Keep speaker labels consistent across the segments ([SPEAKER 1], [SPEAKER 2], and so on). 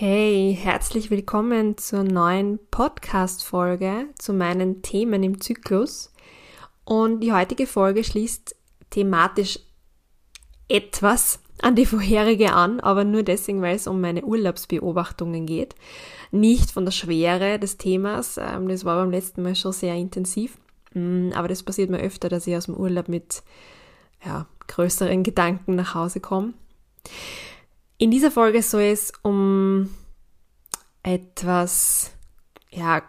[SPEAKER 1] Hey, herzlich willkommen zur neuen Podcast-Folge zu meinen Themen im Zyklus. Und die heutige Folge schließt thematisch etwas an die vorherige an, aber nur deswegen, weil es um meine Urlaubsbeobachtungen geht. Nicht von der Schwere des Themas, ähm, das war beim letzten Mal schon sehr intensiv, mm, aber das passiert mir öfter, dass ich aus dem Urlaub mit ja, größeren Gedanken nach Hause komme. In dieser Folge soll es um etwas, ja,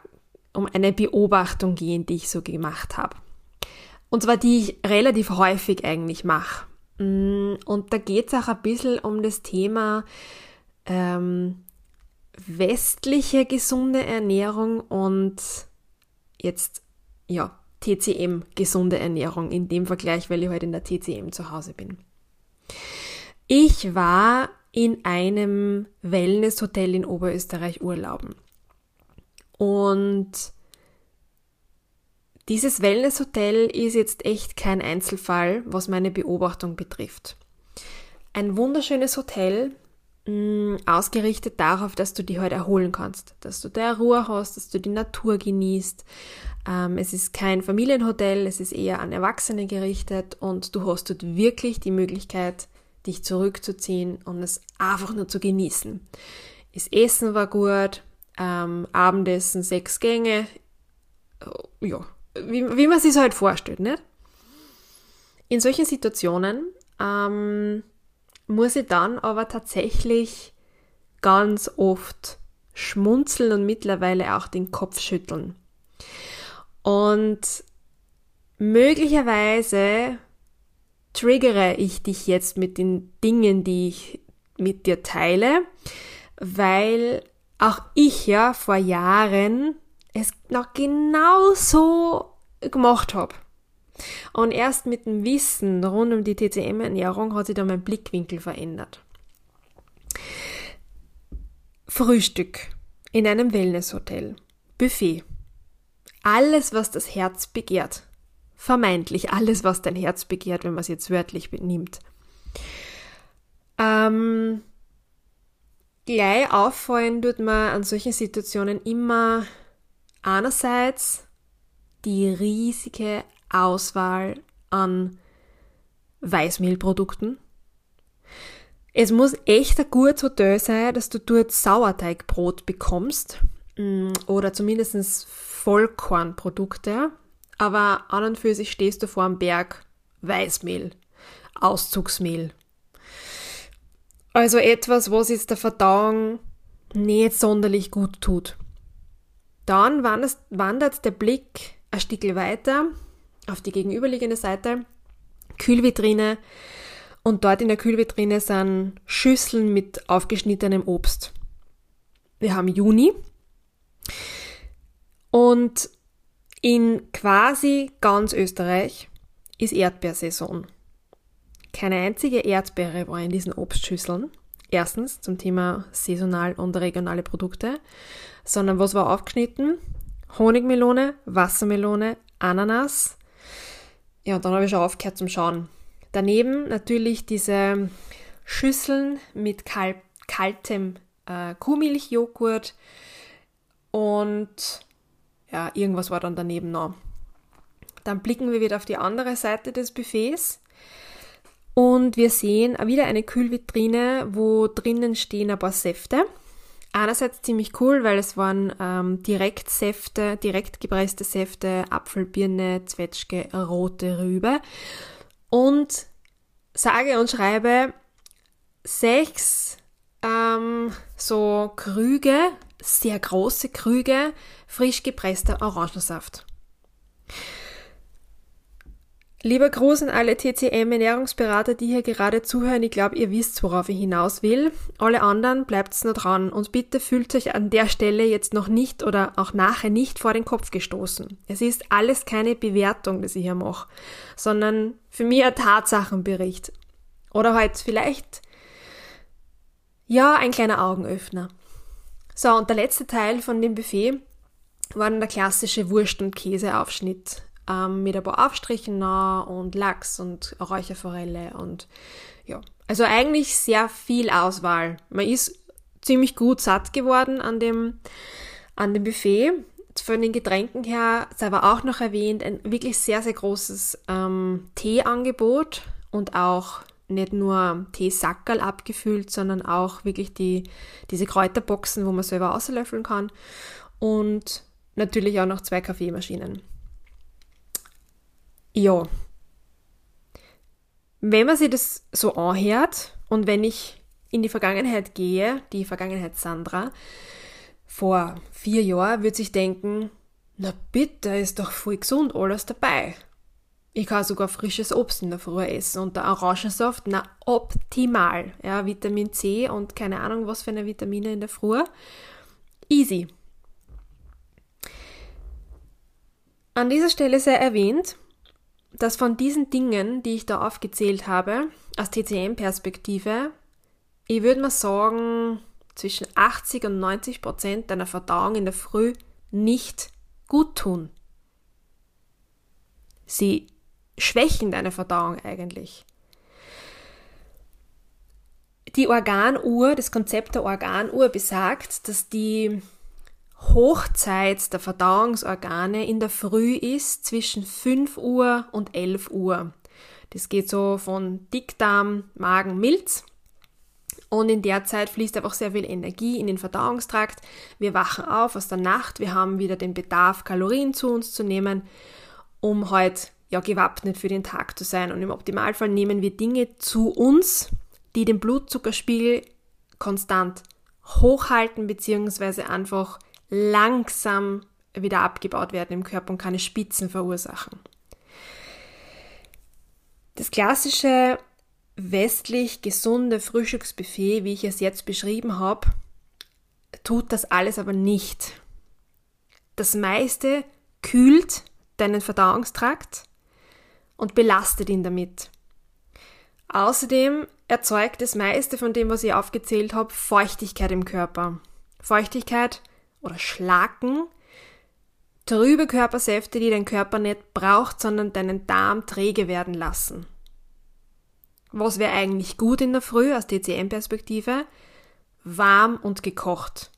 [SPEAKER 1] um eine Beobachtung gehen, die ich so gemacht habe. Und zwar die ich relativ häufig eigentlich mache. Mm, und da geht es auch ein bisschen um das Thema ähm, westliche gesunde Ernährung und jetzt, ja, TCM gesunde Ernährung in dem Vergleich, weil ich heute in der TCM zu Hause bin. Ich war in einem Wellnesshotel in Oberösterreich urlauben. Und dieses Wellnesshotel ist jetzt echt kein Einzelfall, was meine Beobachtung betrifft. Ein wunderschönes Hotel, mm, ausgerichtet darauf, dass du dich heute halt erholen kannst, dass du da Ruhe hast, dass du die Natur genießt. Ähm, es ist kein Familienhotel, es ist eher an Erwachsene gerichtet und du hast dort wirklich die Möglichkeit, dich zurückzuziehen und es einfach nur zu genießen. Das Essen war gut, ähm, Abendessen sechs Gänge, äh, ja, wie, wie man sich halt vorstellt, nicht? In solchen Situationen ähm, muss ich dann aber tatsächlich ganz oft schmunzeln und mittlerweile auch den Kopf schütteln. Und möglicherweise triggere ich dich jetzt mit den Dingen, die ich mit dir teile, weil auch ich ja vor Jahren es noch genau so gemacht habe. Und erst mit dem Wissen rund um die TCM-Ernährung hat sich da mein Blickwinkel verändert. Frühstück in einem Wellnesshotel. Buffet. Alles, was das Herz begehrt vermeintlich alles, was dein Herz begehrt, wenn man es jetzt wörtlich benimmt. Ähm, gleich auffallen tut man an solchen Situationen immer einerseits die riesige Auswahl an Weißmehlprodukten. Es muss echt ein gutes Hotel sein, dass du dort Sauerteigbrot bekommst mm, oder zumindest Vollkornprodukte, aber an und für sich stehst du vor einem Berg Weißmehl, Auszugsmehl. Also etwas, was jetzt der Verdauung nicht sonderlich gut tut. Dann wandert der Blick ein Stück weiter auf die gegenüberliegende Seite, Kühlvitrine, und dort in der Kühlvitrine sind Schüsseln mit aufgeschnittenem Obst. Wir haben Juni und in quasi ganz Österreich ist Erdbeersaison. Keine einzige Erdbeere war in diesen Obstschüsseln. Erstens zum Thema saisonal und regionale Produkte, sondern was war aufgeschnitten? Honigmelone, Wassermelone, Ananas. Ja, und dann habe ich schon aufgehört zum Schauen. Daneben natürlich diese Schüsseln mit kal kaltem äh, Kuhmilchjoghurt und ja, irgendwas war dann daneben noch. Dann blicken wir wieder auf die andere Seite des Buffets und wir sehen wieder eine Kühlvitrine, wo drinnen stehen ein paar Säfte. Einerseits ziemlich cool, weil es waren ähm, Direktsäfte, direkt gepresste Säfte, Apfelbirne, Zwetschge, rote Rübe. Und sage und schreibe sechs ähm, so Krüge, sehr große Krüge frisch gepresster Orangensaft. Lieber Gruß an alle TCM-Ernährungsberater, die hier gerade zuhören. Ich glaube, ihr wisst, worauf ich hinaus will. Alle anderen bleibt's nur dran und bitte fühlt euch an der Stelle jetzt noch nicht oder auch nachher nicht vor den Kopf gestoßen. Es ist alles keine Bewertung, das ich hier mache, sondern für mich ein Tatsachenbericht. Oder halt vielleicht, ja, ein kleiner Augenöffner. So, und der letzte Teil von dem Buffet war dann der klassische Wurst- und Käseaufschnitt ähm, mit ein paar Aufstrichen noch und Lachs und Räucherforelle und ja. Also eigentlich sehr viel Auswahl. Man ist ziemlich gut satt geworden an dem, an dem Buffet. Von den Getränken her sei aber auch noch erwähnt, ein wirklich sehr, sehr großes ähm, Teeangebot und auch nicht nur Teesackerl abgefüllt, sondern auch wirklich die, diese Kräuterboxen, wo man selber auslöffeln kann. Und natürlich auch noch zwei Kaffeemaschinen. Ja. Wenn man sich das so anhört und wenn ich in die Vergangenheit gehe, die Vergangenheit Sandra, vor vier Jahren würde ich denken, na bitte, ist doch voll gesund alles dabei. Ich kann sogar frisches Obst in der Früh essen und der Orangensaft, na optimal. Ja, Vitamin C und keine Ahnung was für eine Vitamine in der Früh. Easy. An dieser Stelle sei erwähnt, dass von diesen Dingen, die ich da aufgezählt habe, aus TCM-Perspektive, ich würde mal sagen, zwischen 80 und 90 Prozent deiner Verdauung in der Früh nicht gut tun. Sie schwächen deine Verdauung eigentlich. Die Organuhr, das Konzept der Organuhr besagt, dass die Hochzeit der Verdauungsorgane in der Früh ist zwischen 5 Uhr und 11 Uhr. Das geht so von Dickdarm, Magen, Milz. Und in der Zeit fließt einfach sehr viel Energie in den Verdauungstrakt. Wir wachen auf aus der Nacht, wir haben wieder den Bedarf, Kalorien zu uns zu nehmen, um halt ja gewappnet für den Tag zu sein. Und im Optimalfall nehmen wir Dinge zu uns, die den Blutzuckerspiegel konstant hochhalten, beziehungsweise einfach langsam wieder abgebaut werden im Körper und keine Spitzen verursachen. Das klassische westlich gesunde Frühstücksbuffet, wie ich es jetzt beschrieben habe, tut das alles aber nicht. Das meiste kühlt deinen Verdauungstrakt und belastet ihn damit. Außerdem erzeugt das meiste von dem, was ich aufgezählt habe, Feuchtigkeit im Körper. Feuchtigkeit oder Schlacken, trübe Körpersäfte, die dein Körper nicht braucht, sondern deinen Darm träge werden lassen. Was wäre eigentlich gut in der Früh aus DCM-Perspektive? Warm und gekocht.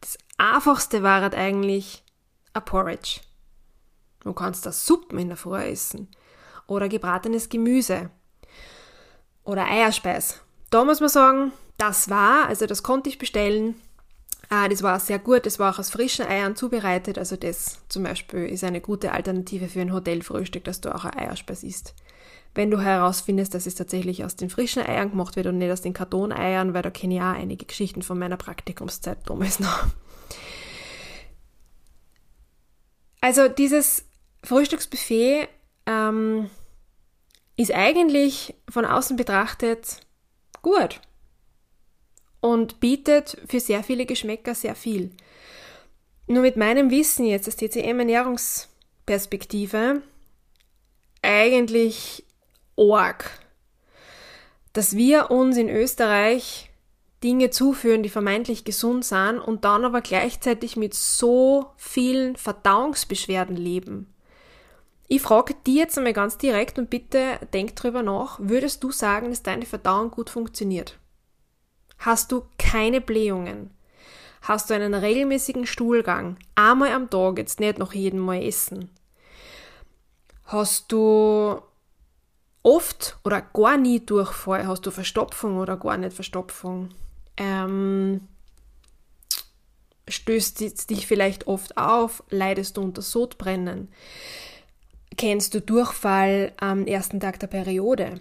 [SPEAKER 1] Das einfachste war halt eigentlich ein Porridge. Du kannst da Suppen in der Früh essen. Oder gebratenes Gemüse. Oder Eierspeis. Da muss man sagen, das war, also das konnte ich bestellen, Ah, das war sehr gut. Das war auch aus frischen Eiern zubereitet. Also das zum Beispiel ist eine gute Alternative für ein Hotelfrühstück, dass du auch ein Eierspeis isst. Wenn du herausfindest, dass es tatsächlich aus den frischen Eiern gemacht wird und nicht aus den Kartoneiern, weil da kenne ich auch einige Geschichten von meiner Praktikumszeit damals noch. Also dieses Frühstücksbuffet ähm, ist eigentlich von außen betrachtet gut und bietet für sehr viele Geschmäcker sehr viel. Nur mit meinem Wissen jetzt aus TCM Ernährungsperspektive eigentlich org, dass wir uns in Österreich Dinge zuführen, die vermeintlich gesund sind und dann aber gleichzeitig mit so vielen Verdauungsbeschwerden leben. Ich frage dich jetzt einmal ganz direkt und bitte denk drüber nach, würdest du sagen, dass deine Verdauung gut funktioniert? Hast du keine Blähungen? Hast du einen regelmäßigen Stuhlgang? Einmal am Tag, jetzt nicht noch jeden Mal essen. Hast du oft oder gar nie Durchfall? Hast du Verstopfung oder gar nicht Verstopfung? Ähm, stößt dich vielleicht oft auf? Leidest du unter Sodbrennen? Kennst du Durchfall am ersten Tag der Periode?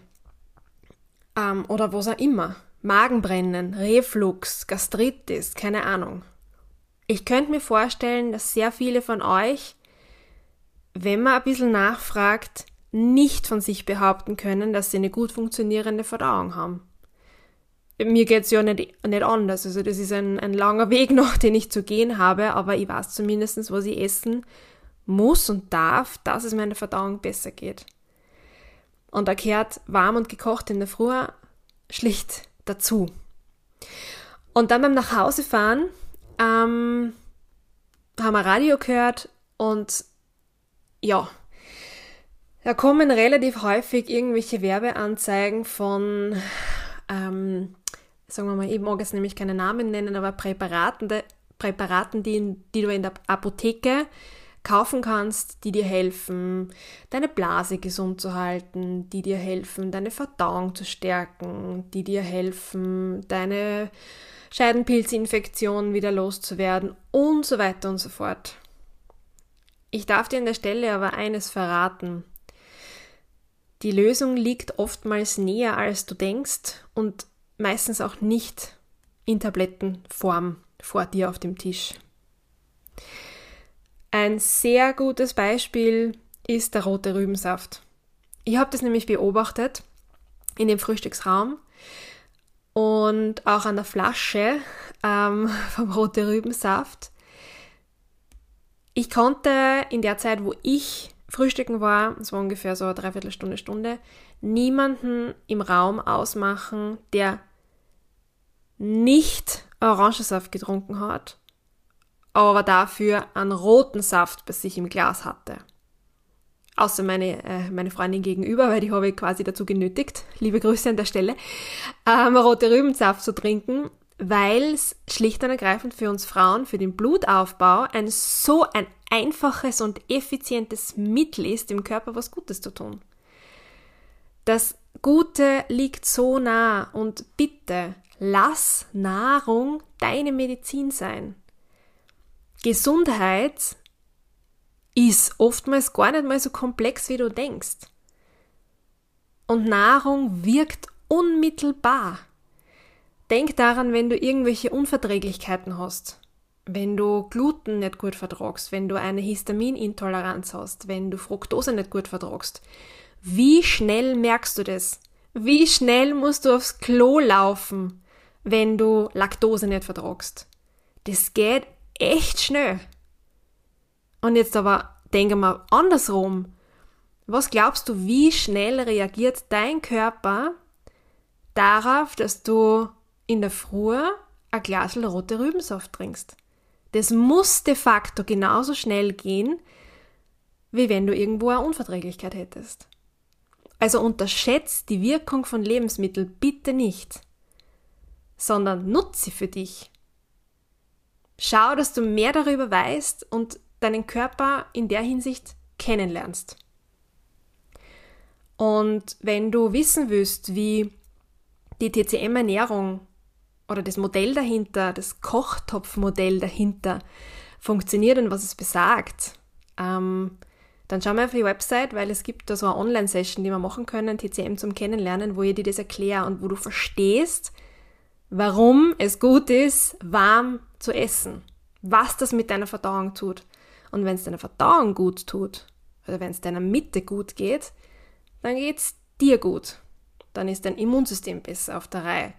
[SPEAKER 1] Ähm, oder was auch immer. Magenbrennen, Reflux, Gastritis, keine Ahnung. Ich könnte mir vorstellen, dass sehr viele von euch, wenn man ein bisschen nachfragt, nicht von sich behaupten können, dass sie eine gut funktionierende Verdauung haben. Mir geht's ja nicht, nicht anders. Also das ist ein, ein langer Weg noch, den ich zu gehen habe, aber ich weiß zumindest, was ich essen muss und darf, dass es meiner Verdauung besser geht. Und da gehört warm und gekocht in der Früh schlicht dazu. Und dann beim Nachhausefahren ähm, haben wir Radio gehört und ja, da kommen relativ häufig irgendwelche Werbeanzeigen von ähm, sagen wir mal, ich mag jetzt nämlich keine Namen nennen, aber Präparaten, Präparaten die, die du in der Apotheke kaufen kannst, die dir helfen, deine Blase gesund zu halten, die dir helfen, deine Verdauung zu stärken, die dir helfen, deine Scheidenpilzinfektion wieder loszuwerden und so weiter und so fort. Ich darf dir an der Stelle aber eines verraten. Die Lösung liegt oftmals näher, als du denkst und meistens auch nicht in Tablettenform vor dir auf dem Tisch. Ein sehr gutes Beispiel ist der rote Rübensaft. Ich habe das nämlich beobachtet in dem Frühstücksraum und auch an der Flasche ähm, vom rote Rübensaft. Ich konnte in der Zeit, wo ich frühstücken war, es war ungefähr so eine Dreiviertelstunde, Stunde, niemanden im Raum ausmachen, der nicht Orangensaft getrunken hat aber dafür einen roten Saft bei sich im Glas hatte. Außer meine, äh, meine Freundin gegenüber, weil die habe ich quasi dazu genötigt, liebe Grüße an der Stelle, ähm, rote Rübensaft zu trinken, weil es schlicht und ergreifend für uns Frauen, für den Blutaufbau, ein so ein einfaches und effizientes Mittel ist, dem Körper was Gutes zu tun. Das Gute liegt so nah und bitte lass Nahrung deine Medizin sein. Gesundheit ist oftmals gar nicht mal so komplex, wie du denkst. Und Nahrung wirkt unmittelbar. Denk daran, wenn du irgendwelche Unverträglichkeiten hast, wenn du Gluten nicht gut vertragst, wenn du eine Histaminintoleranz hast, wenn du Fructose nicht gut vertragst. Wie schnell merkst du das? Wie schnell musst du aufs Klo laufen, wenn du Laktose nicht vertragst? Das geht echt schnell. Und jetzt aber denke mal andersrum. Was glaubst du, wie schnell reagiert dein Körper darauf, dass du in der Früh ein Glas rote Rübensaft trinkst? Das muss de facto genauso schnell gehen, wie wenn du irgendwo eine Unverträglichkeit hättest. Also unterschätzt die Wirkung von Lebensmitteln bitte nicht, sondern nutze sie für dich. Schau, dass du mehr darüber weißt und deinen Körper in der Hinsicht kennenlernst. Und wenn du wissen willst, wie die TCM-Ernährung oder das Modell dahinter, das Kochtopfmodell dahinter funktioniert und was es besagt, ähm, dann schau mal auf die Website, weil es gibt da so eine Online-Session, die wir machen können, TCM zum Kennenlernen, wo ich dir das erkläre und wo du verstehst, warum es gut ist, warm zu essen, was das mit deiner Verdauung tut. Und wenn es deiner Verdauung gut tut, oder wenn es deiner Mitte gut geht, dann geht es dir gut. Dann ist dein Immunsystem besser auf der Reihe.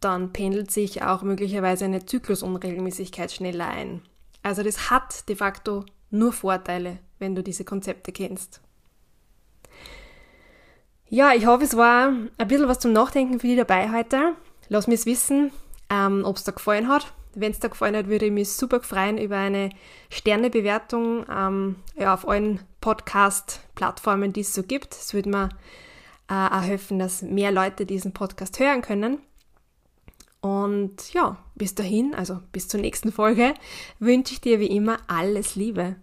[SPEAKER 1] Dann pendelt sich auch möglicherweise eine Zyklusunregelmäßigkeit schneller ein. Also das hat de facto nur Vorteile, wenn du diese Konzepte kennst. Ja, ich hoffe, es war ein bisschen was zum Nachdenken für dich dabei heute. Lass mich wissen, ähm, ob es dir gefallen hat. Wenn es dir gefallen hat, würde ich mich super freuen über eine Sternebewertung ähm, ja, auf allen Podcast-Plattformen, die es so gibt. Es würde mir äh, auch helfen, dass mehr Leute diesen Podcast hören können. Und ja, bis dahin, also bis zur nächsten Folge, wünsche ich dir wie immer alles Liebe.